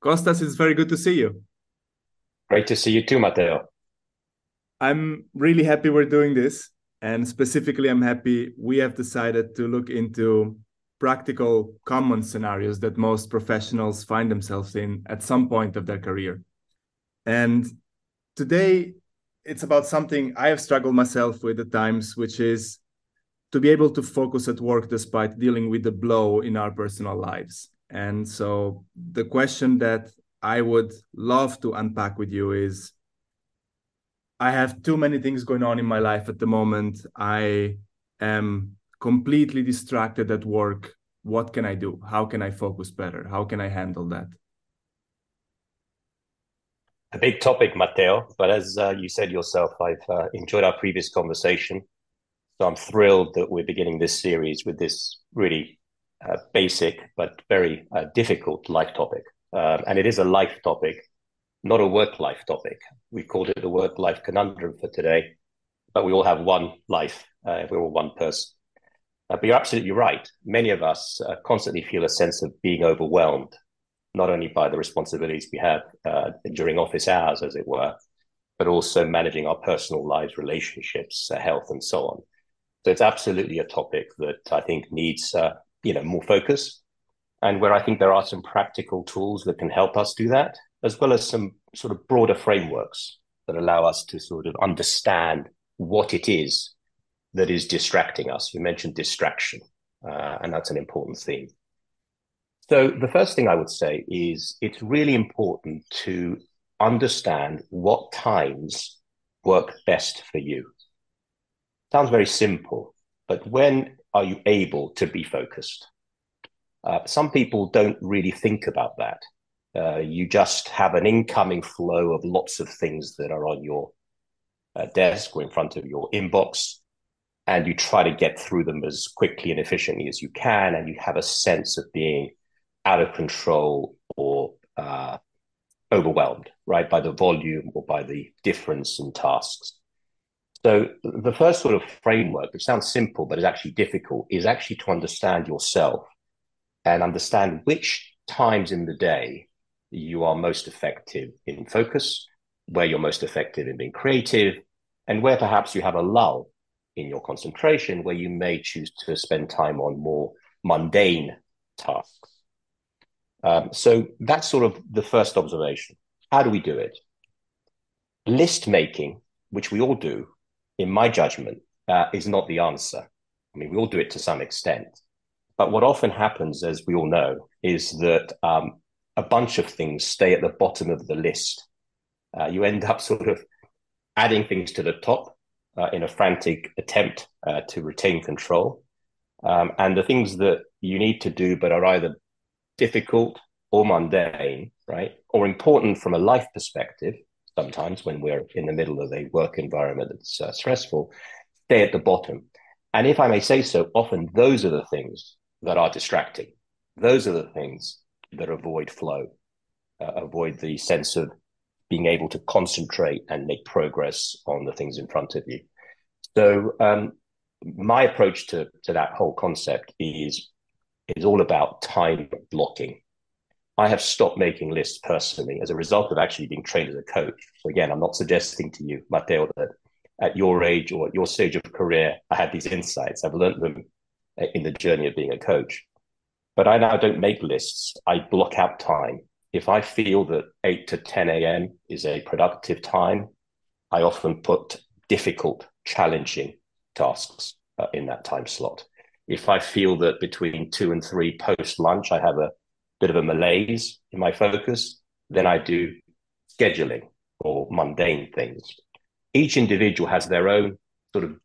Costas, it's very good to see you. Great to see you too, Matteo. I'm really happy we're doing this. And specifically, I'm happy we have decided to look into practical, common scenarios that most professionals find themselves in at some point of their career. And today, it's about something I have struggled myself with at times, which is to be able to focus at work despite dealing with the blow in our personal lives. And so the question that I would love to unpack with you is I have too many things going on in my life at the moment. I am completely distracted at work. What can I do? How can I focus better? How can I handle that? A big topic, Matteo. But as uh, you said yourself, I've uh, enjoyed our previous conversation. So I'm thrilled that we're beginning this series with this really basic but very uh, difficult life topic. Um, and it is a life topic, not a work life topic. We've called it the work life conundrum for today, but we all have one life. Uh, we're all one person. Uh, but you're absolutely right. Many of us uh, constantly feel a sense of being overwhelmed, not only by the responsibilities we have uh, during office hours, as it were, but also managing our personal lives, relationships, health, and so on. So it's absolutely a topic that I think needs uh, you know more focus, and where I think there are some practical tools that can help us do that, as well as some sort of broader frameworks that allow us to sort of understand what it is that is distracting us. You mentioned distraction, uh, and that's an important theme. So the first thing I would say is it's really important to understand what times work best for you. Sounds very simple, but when are you able to be focused? Uh, some people don't really think about that. Uh, you just have an incoming flow of lots of things that are on your uh, desk or in front of your inbox, and you try to get through them as quickly and efficiently as you can, and you have a sense of being out of control or uh, overwhelmed, right, by the volume or by the difference in tasks. So the first sort of framework, which sounds simple but is actually difficult, is actually to understand yourself and understand which times in the day you are most effective in focus, where you're most effective in being creative, and where perhaps you have a lull in your concentration, where you may choose to spend time on more mundane tasks. Um, so that's sort of the first observation. How do we do it? List making, which we all do, in my judgment, uh, is not the answer. I mean, we all do it to some extent. But what often happens, as we all know, is that um, a bunch of things stay at the bottom of the list. Uh, you end up sort of adding things to the top uh, in a frantic attempt uh, to retain control. Um, and the things that you need to do, but are either difficult or mundane, right, or important from a life perspective, sometimes when we're in the middle of a work environment that's uh, stressful, stay at the bottom. And if I may say so, often those are the things that are distracting. Those are the things that avoid flow, uh, avoid the sense of being able to concentrate and make progress on the things in front of you. So, um, my approach to, to that whole concept is is all about time blocking. I have stopped making lists personally as a result of actually being trained as a coach. So again, I'm not suggesting to you, Matteo, that at your age or at your stage of career, I had these insights. I've learned them in the journey of being a coach. But I now don't make lists. I block out time. If I feel that 8 to 10 a.m. is a productive time, I often put difficult, challenging tasks uh, in that time slot. If I feel that between two and three post lunch, I have a bit of a malaise in my focus, then I do scheduling or mundane things. Each individual has their own sort of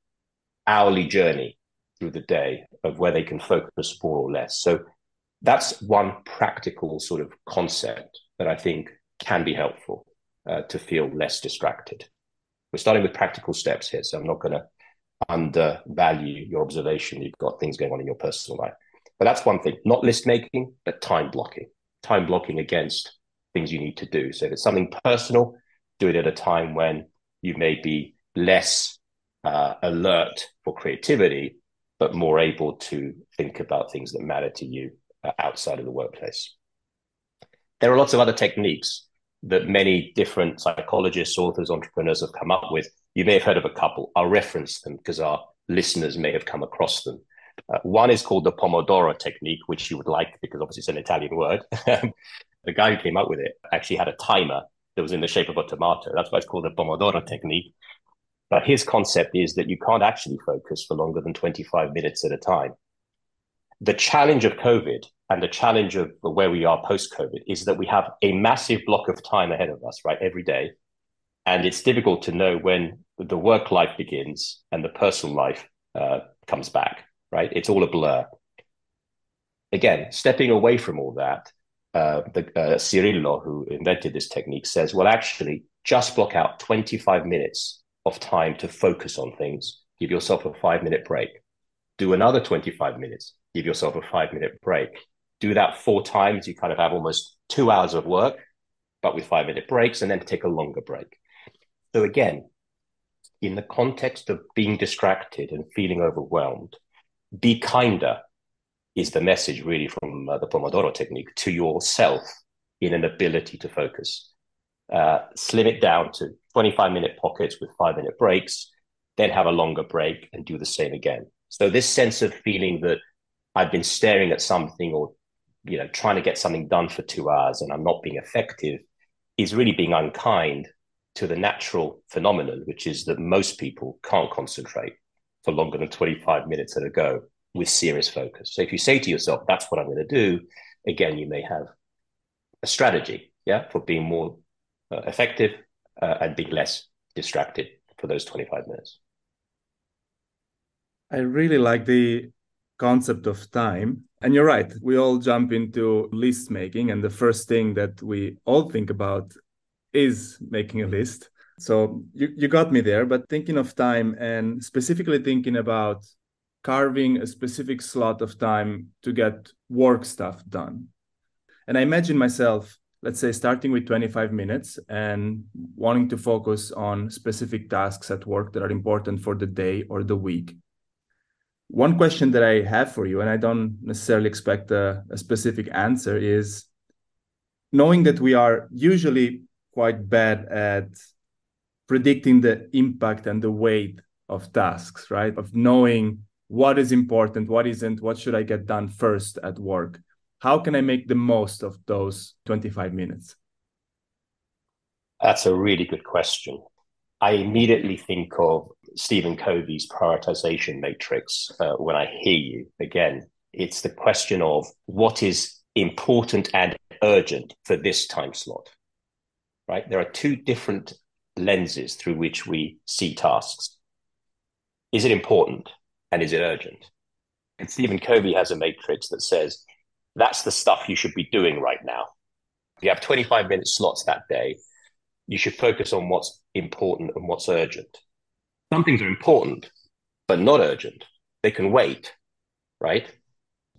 hourly journey through the day of where they can focus more or less. So that's one practical sort of concept that I think can be helpful uh, to feel less distracted. We're starting with practical steps here, so I'm not going to undervalue your observation. You've got things going on in your personal life. But that's one thing, not list making, but time blocking, time blocking against things you need to do. So if it's something personal, do it at a time when you may be less uh, alert for creativity, but more able to think about things that matter to you uh, outside of the workplace. There are lots of other techniques that many different psychologists, authors, entrepreneurs have come up with. You may have heard of a couple. I'll reference them because our listeners may have come across them. Uh, one is called the Pomodoro technique, which you would like because obviously it's an Italian word. the guy who came up with it actually had a timer that was in the shape of a tomato. That's why it's called the Pomodoro technique. But his concept is that you can't actually focus for longer than 25 minutes at a time. The challenge of COVID and the challenge of where we are post COVID is that we have a massive block of time ahead of us, right, every day. And it's difficult to know when the work life begins and the personal life uh, comes back, right? It's all a blur. Again, stepping away from all that, uh, the, uh, Cirillo, who invented this technique, says, well, actually, just block out 25 minutes of time to focus on things. Give yourself a five minute break. Do another 25 minutes. Give yourself a five minute break. Do that four times. You kind of have almost two hours of work, but with five minute breaks, and then take a longer break. So, again, in the context of being distracted and feeling overwhelmed, be kinder is the message really from uh, the Pomodoro technique to yourself in an ability to focus. Uh, slim it down to 25 minute pockets with five minute breaks, then have a longer break and do the same again. So this sense of feeling that I've been staring at something or you know trying to get something done for two hours and I'm not being effective is really being unkind to the natural phenomenon, which is that most people can't concentrate for longer than 25 minutes at a go with serious focus. So if you say to yourself, that's what I'm going to do, again, you may have a strategy, yeah, for being more uh, effective uh, and being less distracted for those 25 minutes. I really like the concept of time. And you're right, we all jump into list making. And the first thing that we all think about is making a list. So you, you got me there, but thinking of time and specifically thinking about carving a specific slot of time to get work stuff done. And I imagine myself, let's say, starting with 25 minutes and wanting to focus on specific tasks at work that are important for the day or the week. One question that I have for you, and I don't necessarily expect a, a specific answer, is knowing that we are usually quite bad at predicting the impact and the weight of tasks, right? Of knowing what is important, what isn't, what should I get done first at work? How can I make the most of those 25 minutes? That's a really good question. I immediately think of Stephen Covey's prioritization matrix uh, when I hear you. Again, it's the question of what is important and urgent for this time slot, right? There are two different lenses through which we see tasks. Is it important? and is it urgent? And Stephen Covey has a matrix that says that's the stuff you should be doing right now. You have 25 minute slots that day, you should focus on what's important and what's urgent. Some things are important, but not urgent. They can wait, right?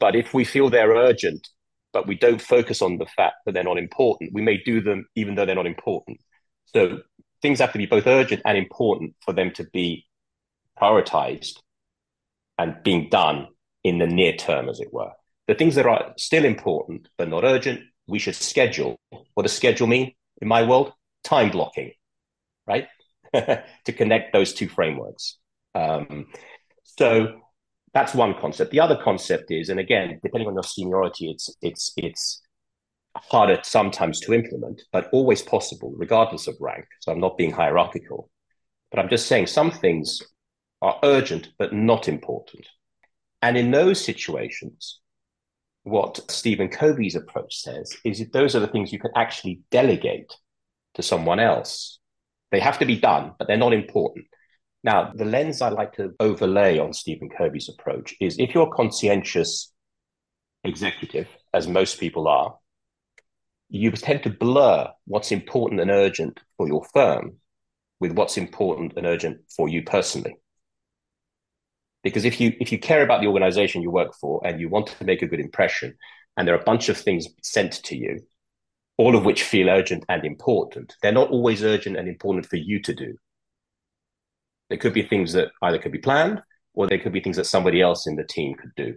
But if we feel they're urgent, but we don't focus on the fact that they're not important, we may do them even though they're not important. So things have to be both urgent and important for them to be prioritized and being done in the near term, as it were. The things that are still important but not urgent, we should schedule. What does schedule mean in my world? Time blocking, right? to connect those two frameworks. Um, so that's one concept. The other concept is, and again, depending on your seniority, it's it's it's harder sometimes to implement, but always possible, regardless of rank. So I'm not being hierarchical, but I'm just saying some things are urgent but not important. And in those situations, what Stephen Covey's approach says is that those are the things you can actually delegate to someone else. They have to be done, but they're not important. Now, the lens I like to overlay on Stephen Covey's approach is if you're a conscientious executive, as most people are, you tend to blur what's important and urgent for your firm with what's important and urgent for you personally. Because if you if you care about the organization you work for and you want to make a good impression and there are a bunch of things sent to you all of which feel urgent and important they're not always urgent and important for you to do. There could be things that either could be planned or there could be things that somebody else in the team could do.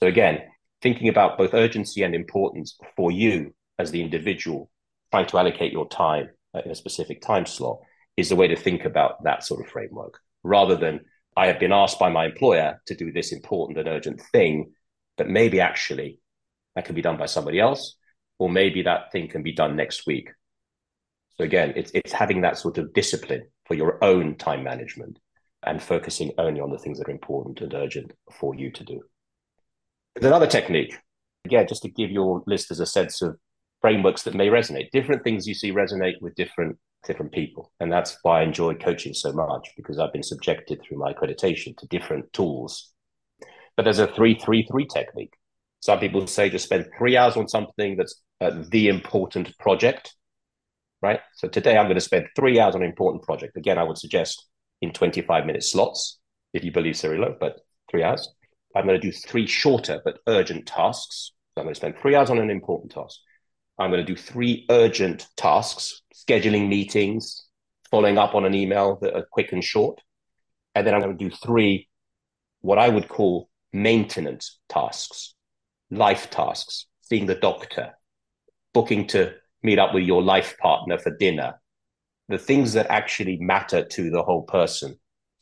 So again thinking about both urgency and importance for you as the individual trying to allocate your time uh, in a specific time slot is the way to think about that sort of framework rather than I have been asked by my employer to do this important and urgent thing, but maybe actually that can be done by somebody else, or maybe that thing can be done next week. So again, it's it's having that sort of discipline for your own time management and focusing only on the things that are important and urgent for you to do. There's another technique, again, just to give your listeners a sense of frameworks that may resonate. Different things you see resonate with different different people. And that's why I enjoy coaching so much because I've been subjected through my accreditation to different tools. But there's a three, three, three technique. Some people say just spend three hours on something that's uh, the important project, right? So today I'm going to spend three hours on an important project. Again, I would suggest in 25 minute slots, if you believe Cirillo, but three hours. I'm going to do three shorter but urgent tasks. So I'm going to spend three hours on an important task. I'm going to do three urgent tasks, scheduling meetings, following up on an email that are quick and short. And then I'm going to do three, what I would call maintenance tasks, life tasks, seeing the doctor, booking to meet up with your life partner for dinner, the things that actually matter to the whole person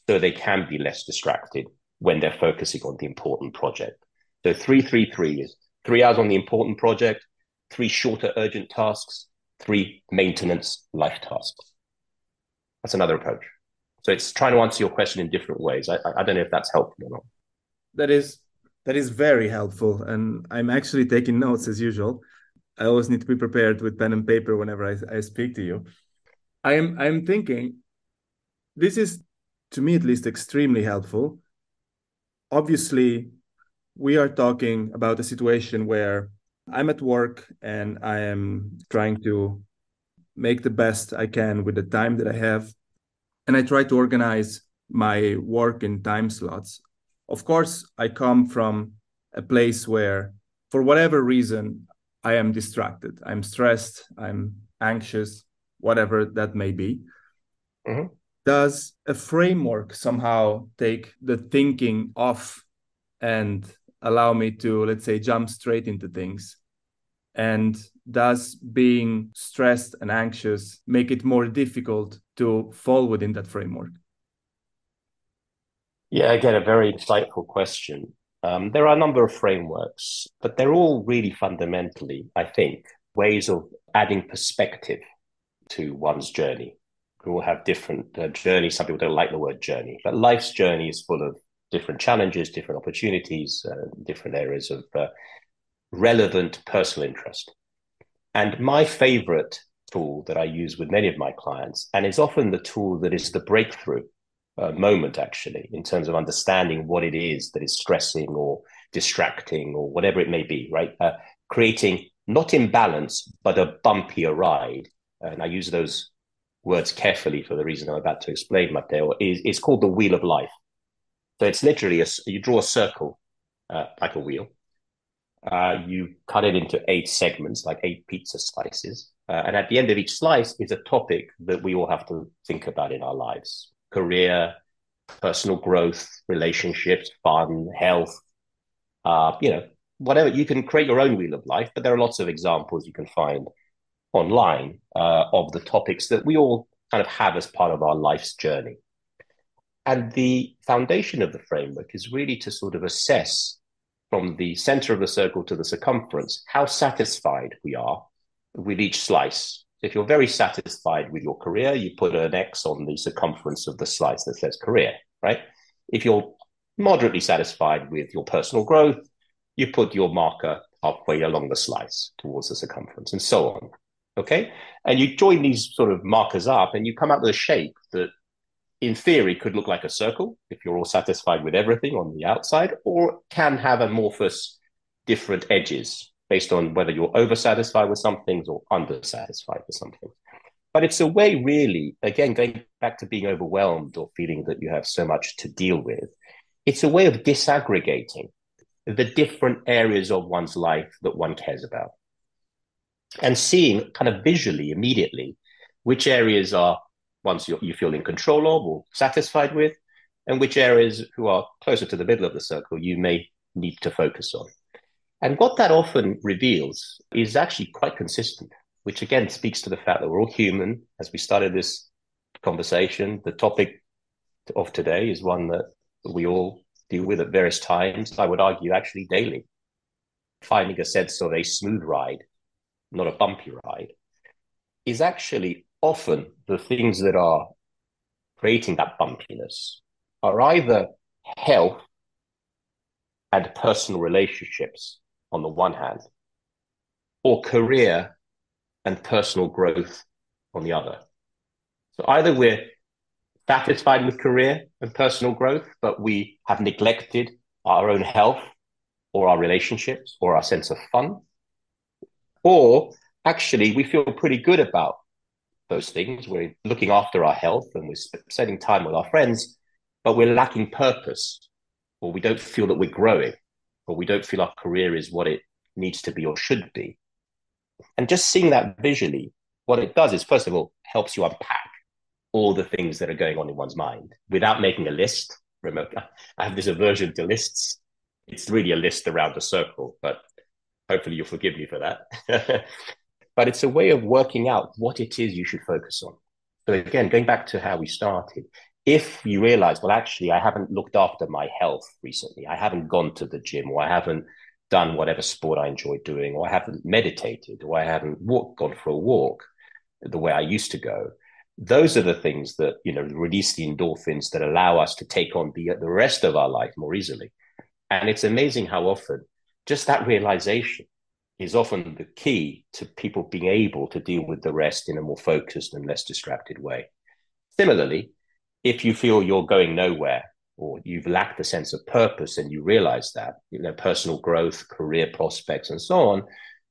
so they can be less distracted when they're focusing on the important project. So three, three, three is three hours on the important project, three shorter urgent tasks, three maintenance life tasks. That's another approach. So it's trying to answer your question in different ways. I, I don't know if that's helpful or not. That is that is very helpful, and I'm actually taking notes as usual. I always need to be prepared with pen and paper whenever I, I speak to you. I am I'm thinking this is to me at least extremely helpful. Obviously, we are talking about a situation where I'm at work and I am trying to make the best I can with the time that I have. And I try to organize my work in time slots. Of course, I come from a place where, for whatever reason, I am distracted. I'm stressed, I'm anxious, whatever that may be. Mm-hmm. Does a framework somehow take the thinking off and allow me to let's say jump straight into things? And does being stressed and anxious make it more difficult to fall within that framework? Yeah again a very insightful question. Um, there are a number of frameworks but they're all really fundamentally i think ways of adding perspective to one's journey we all have different uh, journeys some people don't like the word journey but life's journey is full of different challenges, different opportunities, uh, different areas of uh, relevant personal interest. And my favorite tool that I use with many of my clients, and it's often the tool that is the breakthrough uh, moment, actually, in terms of understanding what it is that is stressing or distracting or whatever it may be, right? Uh, creating not imbalance, but a bumpier ride. And I use those words carefully for the reason I'm about to explain, Matteo, is, is called the wheel of life. So it's literally a, you draw a circle uh, like a wheel. Uh, you cut it into eight segments, like eight pizza slices. Uh, and at the end of each slice is a topic that we all have to think about in our lives career, personal growth, relationships, fun, health, uh, you know, whatever. You can create your own wheel of life, but there are lots of examples you can find online uh, of the topics that we all kind of have as part of our life's journey. And the foundation of the framework is really to sort of assess from the center of the circle to the circumference how satisfied we are with each slice. If you're very satisfied with your career, you put an X on the circumference of the slice that says career, right? If you're moderately satisfied with your personal growth, you put your marker halfway along the slice towards the circumference and so on. Okay. And you join these sort of markers up and you come up with a shape that in theory could look like a circle if you're all satisfied with everything on the outside, or can have amorphous different edges based on whether you're oversatisfied with some things or undersatisfied with something. But it's a way, really, again, going back to being overwhelmed or feeling that you have so much to deal with, it's a way of disaggregating the different areas of one's life that one cares about and seeing kind of visually, immediately, which areas are ones you, you feel in control of or satisfied with, and which areas who are closer to the middle of the circle you may need to focus on. And what that often reveals is actually quite consistent, which again speaks to the fact that we're all human. As we started this conversation, the topic of today is one that we all deal with at various times. I would argue actually daily. Finding a sense of a smooth ride, not a bumpy ride, is actually often the things that are creating that bumpiness are either health and personal relationships on the one hand, or career and personal growth on the other. So either we're satisfied with career and personal growth, but we have neglected our own health or our relationships or our sense of fun, or actually we feel pretty good about those things. We're looking after our health and we're spending time with our friends, but we're lacking purpose, or we don't feel that we're growing, or we don't feel our career is what it needs to be or should be. And just seeing that visually, what it does is, first of all, helps you unpack all the things that are going on in one's mind without making a list. Remember, I have this aversion to lists. It's really a list around a circle, but hopefully you'll forgive me for that. but it's a way of working out what it is you should focus on. So again, going back to how we started, if you realize, well, actually, I haven't looked after my health recently, I haven't gone to the gym, or I haven't done whatever sport I enjoy doing, or I haven't meditated, or I haven't walk, gone for a walk the way I used to go. Those are the things that you know release the endorphins that allow us to take on the the rest of our life more easily. And it's amazing how often just that realization is often the key to people being able to deal with the rest in a more focused and less distracted way. Similarly, if you feel you're going nowhere or you've lacked a sense of purpose and you realize that, you know, personal growth, career prospects, and so on,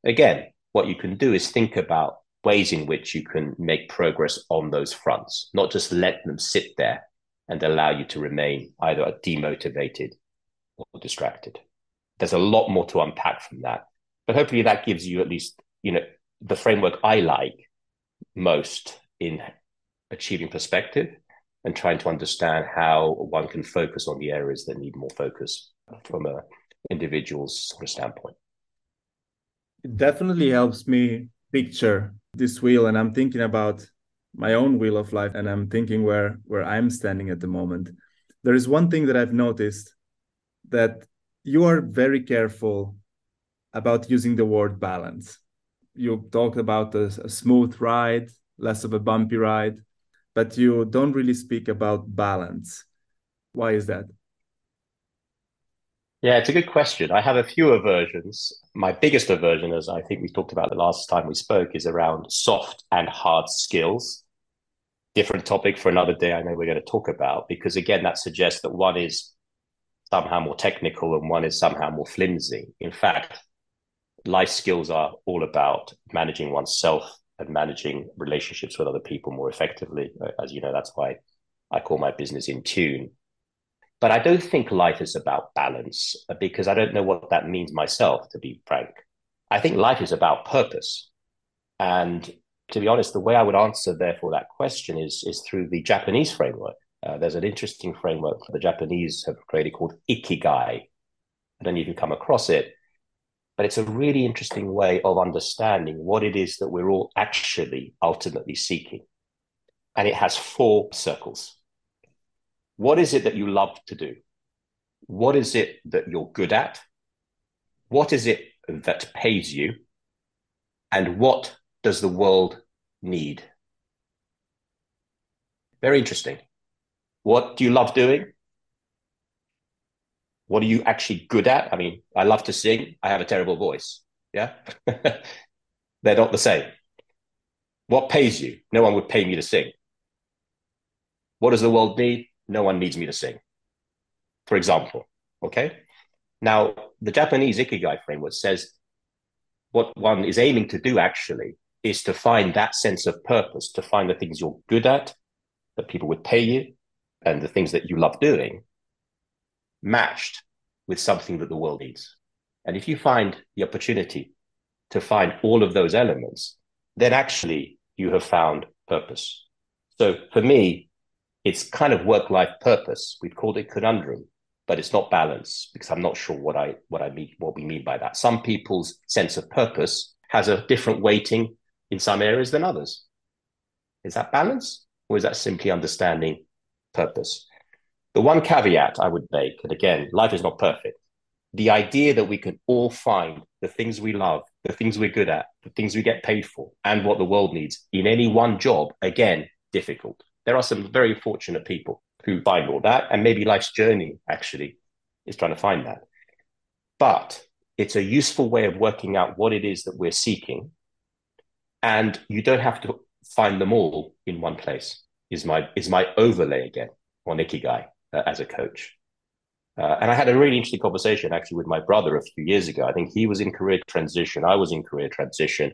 again, what you can do is think about ways in which you can make progress on those fronts, not just let them sit there and allow you to remain either demotivated or distracted. There's a lot more to unpack from that but hopefully that gives you at least you know the framework I like most in achieving perspective and trying to understand how one can focus on the areas that need more focus from a individual's sort of standpoint. It definitely helps me picture this wheel and I'm thinking about my own wheel of life and I'm thinking where where I'm standing at the moment. There is one thing that I've noticed that you are very careful about using the word balance. You talked about a, a smooth ride, less of a bumpy ride, but you don't really speak about balance. Why is that? Yeah, it's a good question. I have a few aversions. My biggest aversion, as I think we talked about the last time we spoke, is around soft and hard skills. Different topic for another day, I know we're going to talk about, because again, that suggests that one is somehow more technical and one is somehow more flimsy. In fact, life skills are all about managing oneself and managing relationships with other people more effectively. Uh, as you know, that's why I call my business in tune. But I don't think life is about balance uh, because I don't know what that means myself, to be frank. I think life is about purpose. And to be honest, the way I would answer, therefore, that question is, is through the Japanese framework. Uh, there's an interesting framework the Japanese have created called Ikigai. I don't know if you come across it, but it's a really interesting way of understanding what it is that we're all actually ultimately seeking. And it has four circles. What is it that you love to do? What is it that you're good at? What is it that pays you? And what does the world need? Very interesting. What do you love doing? what are you actually good at? I mean, I love to sing. I have a terrible voice. Yeah. They're not the same. What pays you? No one would pay me to sing. What does the world need? No one needs me to sing. For example, okay? Now, the Japanese Ikigai framework says what one is aiming to do actually is to find that sense of purpose, to find the things you're good at, that people would pay you, and the things that you love doing, matched with something that the world needs. And if you find the opportunity to find all of those elements, then actually you have found purpose. So for me, it's kind of work life purpose. We've called it conundrum. but it's not balance because I'm not sure what I what I mean what we mean by that. Some people's sense of purpose has a different weighting in some areas than others. Is that balance, or is that simply understanding purpose? The one caveat I would make, and again, life is not perfect. The idea that we can all find the things we love, the things we're good at, the things we get paid for, and what the world needs in any one job, again, difficult. There are some very fortunate people who find all that. And maybe life's journey actually is trying to find that. But it's a useful way of working out what it is that we're seeking. And you don't have to find them all in one place, is my, is my overlay again on Ikigai uh, as a coach. Uh, and I had a really interesting conversation actually with my brother a few years ago. I think he was in career transition, I was in career transition.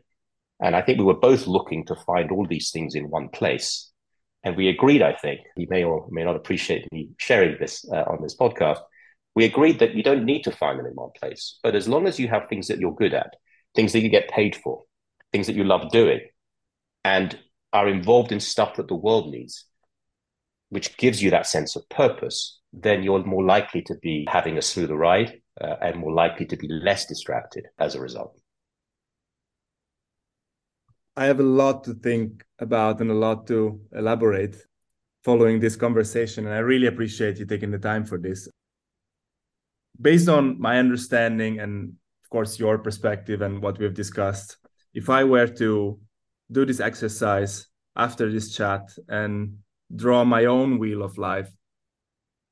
And I think we were both looking to find all these things in one place. And we agreed, I think, he may or may not appreciate me sharing this uh, on this podcast. We agreed that you don't need to find them in one place. But as long as you have things that you're good at, things that you get paid for, things that you love doing, and are involved in stuff that the world needs, which gives you that sense of purpose, then you're more likely to be having a smoother ride uh, and more likely to be less distracted as a result. I have a lot to think about and a lot to elaborate following this conversation. And I really appreciate you taking the time for this. Based on my understanding and, of course, your perspective and what we've discussed, if I were to do this exercise after this chat and draw my own wheel of life,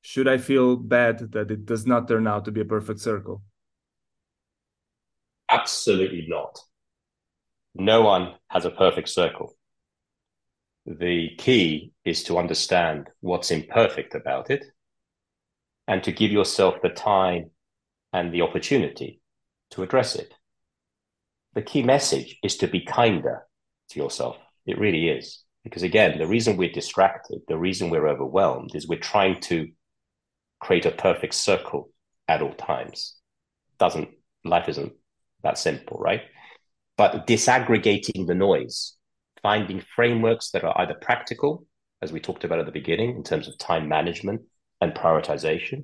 should I feel bad that it does not turn out to be a perfect circle? Absolutely not no one has a perfect circle. The key is to understand what's imperfect about it and to give yourself the time and the opportunity to address it. The key message is to be kinder to yourself. It really is. Because again, the reason we're distracted, the reason we're overwhelmed is we're trying to create a perfect circle at all times. Doesn't life isn't that simple, right? but disaggregating the noise, finding frameworks that are either practical, as we talked about at the beginning, in terms of time management and prioritization,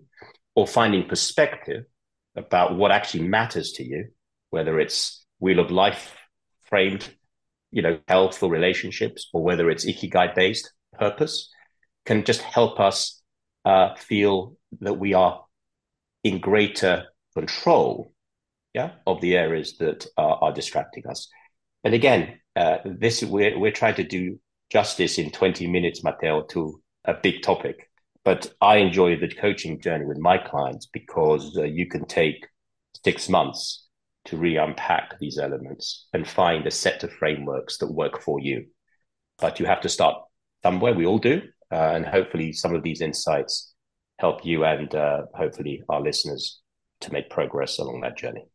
or finding perspective about what actually matters to you, whether it's wheel of life framed, you know, health or relationships, or whether it's ikigai based purpose, can just help us uh, feel that we are in greater control yeah, of the areas that are, are distracting us. And again, uh, this we're we're trying to do justice in 20 minutes, Matteo, to a big topic. But I enjoy the coaching journey with my clients because uh, you can take six months to re unpack these elements and find a set of frameworks that work for you. But you have to start somewhere. We all do. Uh, and hopefully, some of these insights help you and uh, hopefully our listeners to make progress along that journey.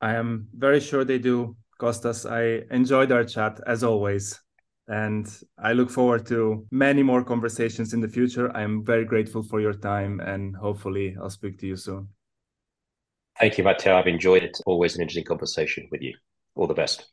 I am very sure they do, Costas. I enjoyed our chat as always. And I look forward to many more conversations in the future. I am very grateful for your time and hopefully I'll speak to you soon. Thank you, Matteo. I've enjoyed it. Always an interesting conversation with you. All the best.